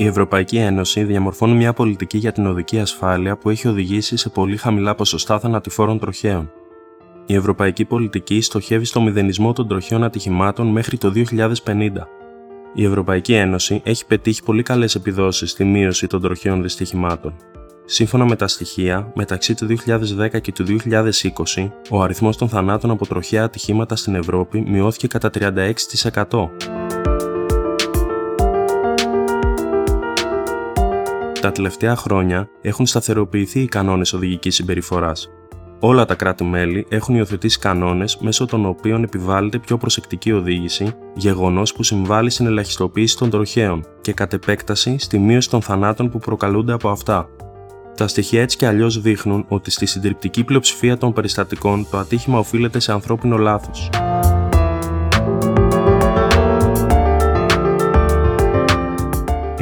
Η Ευρωπαϊκή Ένωση διαμορφώνει μια πολιτική για την οδική ασφάλεια που έχει οδηγήσει σε πολύ χαμηλά ποσοστά θανατηφόρων τροχαίων. Η ευρωπαϊκή πολιτική στοχεύει στο μηδενισμό των τροχαίων ατυχημάτων μέχρι το 2050. Η Ευρωπαϊκή Ένωση έχει πετύχει πολύ καλές επιδόσεις στη μείωση των τροχαίων δυστυχημάτων. Σύμφωνα με τα στοιχεία, μεταξύ του 2010 και του 2020, ο αριθμός των θανάτων από τροχαία ατυχήματα στην Ευρώπη μειώθηκε κατά 36%. Τα τελευταία χρόνια έχουν σταθεροποιηθεί οι κανόνες οδηγικής συμπεριφοράς. Όλα τα κράτη-μέλη έχουν υιοθετήσει κανόνες μέσω των οποίων επιβάλλεται πιο προσεκτική οδήγηση, γεγονός που συμβάλλει στην ελαχιστοποίηση των τροχαίων και κατ' επέκταση στη μείωση των θανάτων που προκαλούνται από αυτά. Τα στοιχεία έτσι και αλλιώς δείχνουν ότι στη συντριπτική πλειοψηφία των περιστατικών το ατύχημα οφείλεται σε ανθρώπινο λάθος.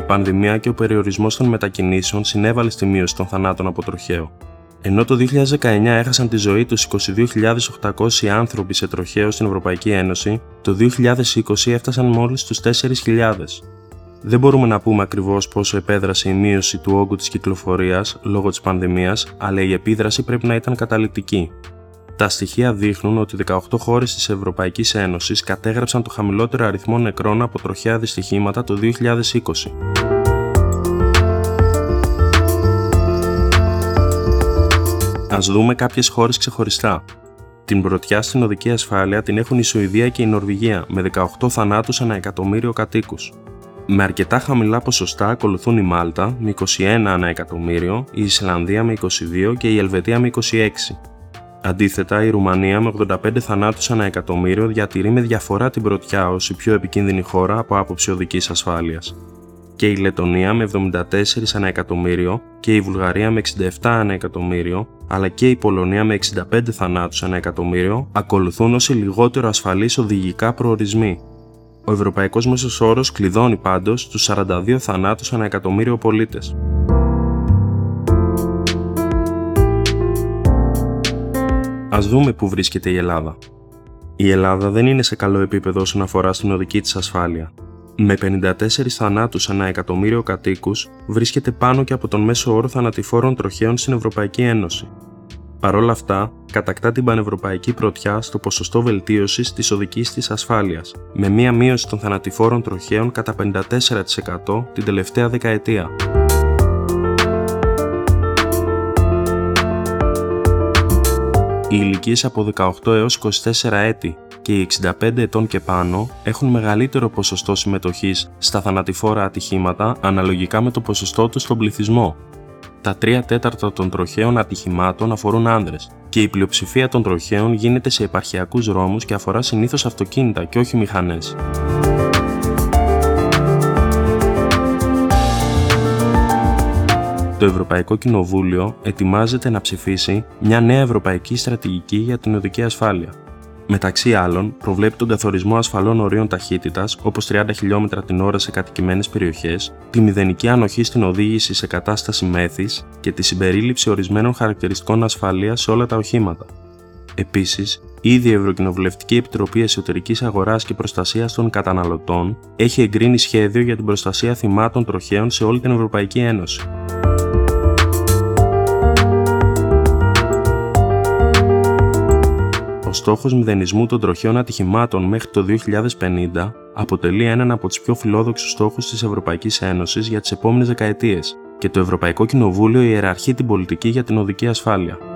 Πανδημία και ο περιορισμός των μετακινήσεων συνέβαλε στη μείωση των θανάτων από τροχαίο. Ενώ το 2019 έχασαν τη ζωή τους 22.800 άνθρωποι σε τροχαίο στην Ευρωπαϊκή Ένωση, το 2020 έφτασαν μόλις τους 4.000. Δεν μπορούμε να πούμε ακριβώς πόσο επέδρασε η μείωση του όγκου της κυκλοφορίας λόγω της πανδημίας, αλλά η επίδραση πρέπει να ήταν καταληκτική. Τα στοιχεία δείχνουν ότι 18 χώρες της Ευρωπαϊκής Ένωσης κατέγραψαν το χαμηλότερο αριθμό νεκρών από τροχαία δυστυχήματα το 2020. Α δούμε κάποιες χώρες ξεχωριστά. Την πρωτιά στην οδική ασφάλεια την έχουν η Σουηδία και η Νορβηγία με 18 θανάτους ανά εκατομμύριο κατοίκους. Με αρκετά χαμηλά ποσοστά ακολουθούν η Μάλτα με 21 ανά εκατομμύριο, η Ισλανδία με 22 και η Ελβετία με 26. Αντίθετα, η Ρουμανία με 85 θανάτους ανά εκατομμύριο διατηρεί με διαφορά την πρωτιά ως η πιο επικίνδυνη χώρα από άποψη οδικής ασφάλειας. Και η Λετωνία με 74 ανά εκατομμύριο και η Βουλγαρία με 67 ανά εκατομμύριο, αλλά και η Πολωνία με 65 θανάτους ανά εκατομμύριο ακολουθούν ως οι λιγότερο ασφαλείς οδηγικά προορισμοί, ο ευρωπαϊκός μέσος όρος κλειδώνει πάντως τους 42 θανάτους ανά εκατομμύριο πολίτες. Α δούμε πού βρίσκεται η Ελλάδα. Η Ελλάδα δεν είναι σε καλό επίπεδο όσον αφορά στην οδική της ασφάλεια. Με 54 θανάτους ανά εκατομμύριο κατοίκους, βρίσκεται πάνω και από τον μέσο όρο θανατηφόρων τροχαίων στην Ευρωπαϊκή Ένωση. Παρ' όλα αυτά, κατακτά την πανευρωπαϊκή πρωτιά στο ποσοστό βελτίωσης της οδικής της ασφάλειας, με μία μείωση των θανατηφόρων τροχαίων κατά 54% την τελευταία δεκαετία. Οι ηλικίες από 18 έως 24 έτη και οι 65 ετών και πάνω έχουν μεγαλύτερο ποσοστό συμμετοχής στα θανατηφόρα ατυχήματα αναλογικά με το ποσοστό τους στον πληθυσμό, τα 3 τέταρτα των τροχαίων ατυχημάτων αφορούν άνδρες και η πλειοψηφία των τροχαίων γίνεται σε επαρχιακούς δρόμους και αφορά συνήθως αυτοκίνητα και όχι μηχανές. Το Ευρωπαϊκό Κοινοβούλιο ετοιμάζεται να ψηφίσει μια νέα ευρωπαϊκή στρατηγική για την οδική ασφάλεια. Μεταξύ άλλων, προβλέπει τον καθορισμό ασφαλών ορίων ταχύτητας όπως 30 χιλιόμετρα την ώρα σε κατοικημένες περιοχές, τη μηδενική ανοχή στην οδήγηση σε κατάσταση μέθης και τη συμπερίληψη ορισμένων χαρακτηριστικών ασφαλείας σε όλα τα οχήματα. Επίσης, ήδη η Ευρωκοινοβουλευτική Επιτροπή Εσωτερικής Αγοράς και Προστασίας των Καταναλωτών έχει εγκρίνει σχέδιο για την προστασία θυμάτων τροχαίων σε όλη την Ευρωπαϊκή Ένωση. Στόχος μηδενισμού των τροχαίων ατυχημάτων μέχρι το 2050 αποτελεί έναν από τους πιο φιλόδοξους στόχους της Ευρωπαϊκής Ένωσης για τις επόμενες δεκαετίες και το Ευρωπαϊκό Κοινοβούλιο ιεραρχεί την πολιτική για την οδική ασφάλεια.